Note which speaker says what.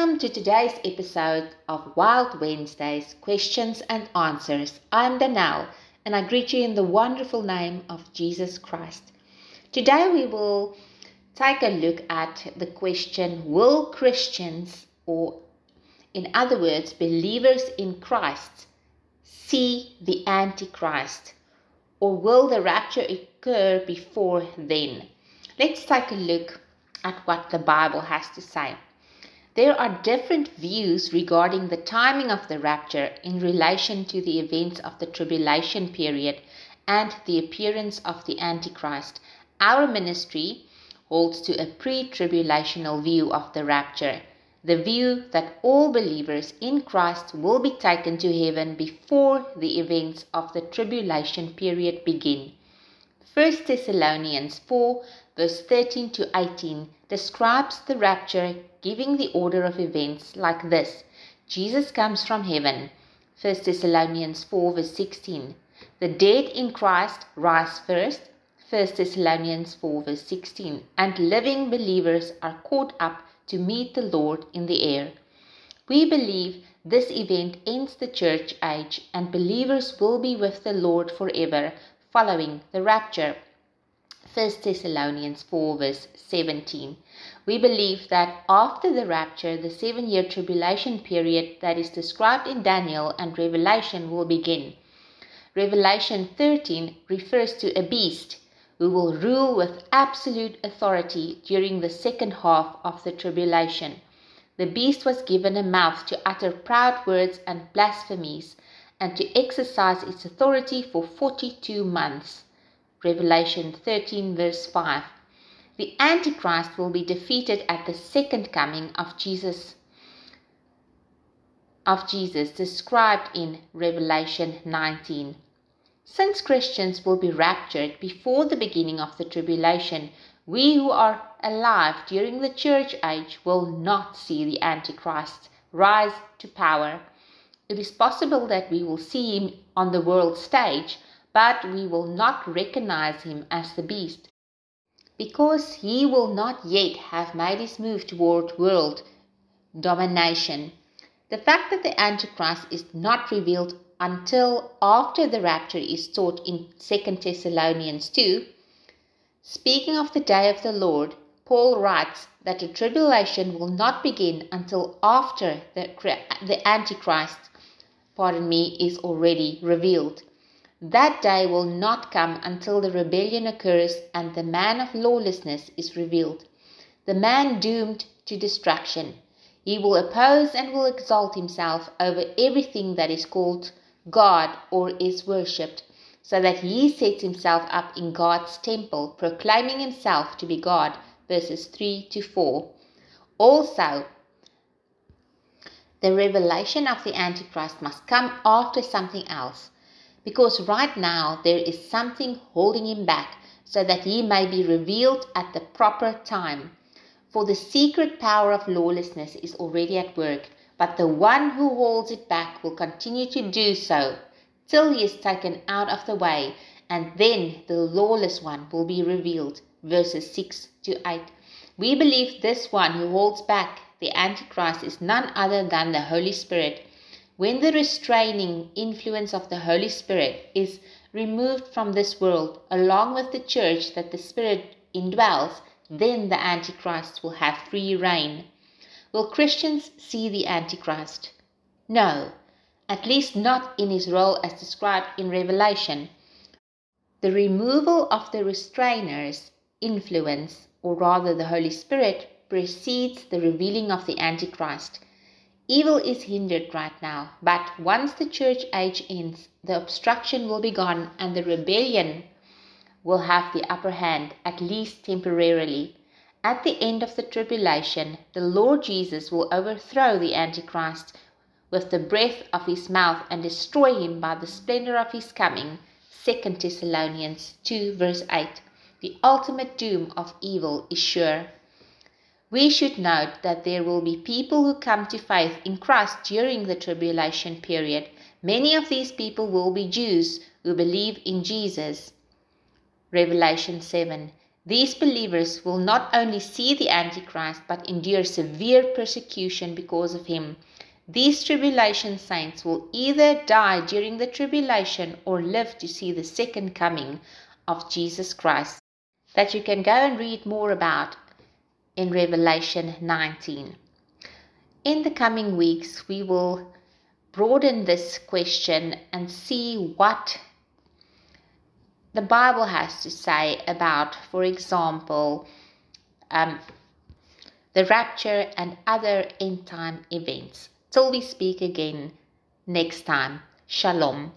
Speaker 1: Welcome to today's episode of Wild Wednesdays Questions and Answers. I'm Danelle and I greet you in the wonderful name of Jesus Christ. Today we will take a look at the question Will Christians, or in other words, believers in Christ, see the Antichrist? Or will the rapture occur before then? Let's take a look at what the Bible has to say. There are different views regarding the timing of the rapture in relation to the events of the tribulation period and the appearance of the Antichrist. Our ministry holds to a pre tribulational view of the rapture, the view that all believers in Christ will be taken to heaven before the events of the tribulation period begin. 1 Thessalonians 4 verse 13 to 18 describes the rapture, giving the order of events like this Jesus comes from heaven. 1 Thessalonians 4 verse 16. The dead in Christ rise first. 1 Thessalonians 4 verse 16. And living believers are caught up to meet the Lord in the air. We believe this event ends the church age and believers will be with the Lord forever following the rapture. 1 Thessalonians 4 verse 17. We believe that after the rapture, the seven year tribulation period that is described in Daniel and Revelation will begin. Revelation 13 refers to a beast who will rule with absolute authority during the second half of the tribulation. The beast was given a mouth to utter proud words and blasphemies and to exercise its authority for 42 months. Revelation 13, verse 5. The Antichrist will be defeated at the second coming of Jesus of Jesus described in Revelation 19. Since Christians will be raptured before the beginning of the tribulation, we who are alive during the church age will not see the Antichrist rise to power. It is possible that we will see him on the world stage but we will not recognize him as the beast, because he will not yet have made his move toward world domination. The fact that the Antichrist is not revealed until after the rapture is taught in 2 Thessalonians 2. Speaking of the day of the Lord, Paul writes that the tribulation will not begin until after the, the Antichrist, pardon me, is already revealed. That day will not come until the rebellion occurs and the man of lawlessness is revealed, the man doomed to destruction. He will oppose and will exalt himself over everything that is called God or is worshipped, so that he sets himself up in God's temple, proclaiming himself to be God. Verses 3 to 4. Also, the revelation of the Antichrist must come after something else because right now there is something holding him back so that he may be revealed at the proper time. For the secret power of lawlessness is already at work, but the one who holds it back will continue to do so till he is taken out of the way, and then the lawless one will be revealed. Verses 6 to 8. We believe this one who holds back the Antichrist is none other than the Holy Spirit when the restraining influence of the Holy Spirit is removed from this world, along with the church that the Spirit indwells, then the Antichrist will have free reign. Will Christians see the Antichrist? No, at least not in his role as described in Revelation. The removal of the restrainer's influence, or rather the Holy Spirit, precedes the revealing of the Antichrist. Evil is hindered right now, but once the church age ends, the obstruction will be gone and the rebellion will have the upper hand, at least temporarily. At the end of the tribulation, the Lord Jesus will overthrow the Antichrist with the breath of his mouth and destroy him by the splendor of his coming. 2 Thessalonians 2 verse 8. The ultimate doom of evil is sure. We should note that there will be people who come to faith in Christ during the tribulation period. Many of these people will be Jews who believe in Jesus. Revelation 7. These believers will not only see the Antichrist but endure severe persecution because of him. These tribulation saints will either die during the tribulation or live to see the second coming of Jesus Christ, that you can go and read more about in Revelation 19. In the coming weeks, we will broaden this question and see what the Bible has to say about, for example, um, the rapture and other end time events. Till we speak again next time. Shalom.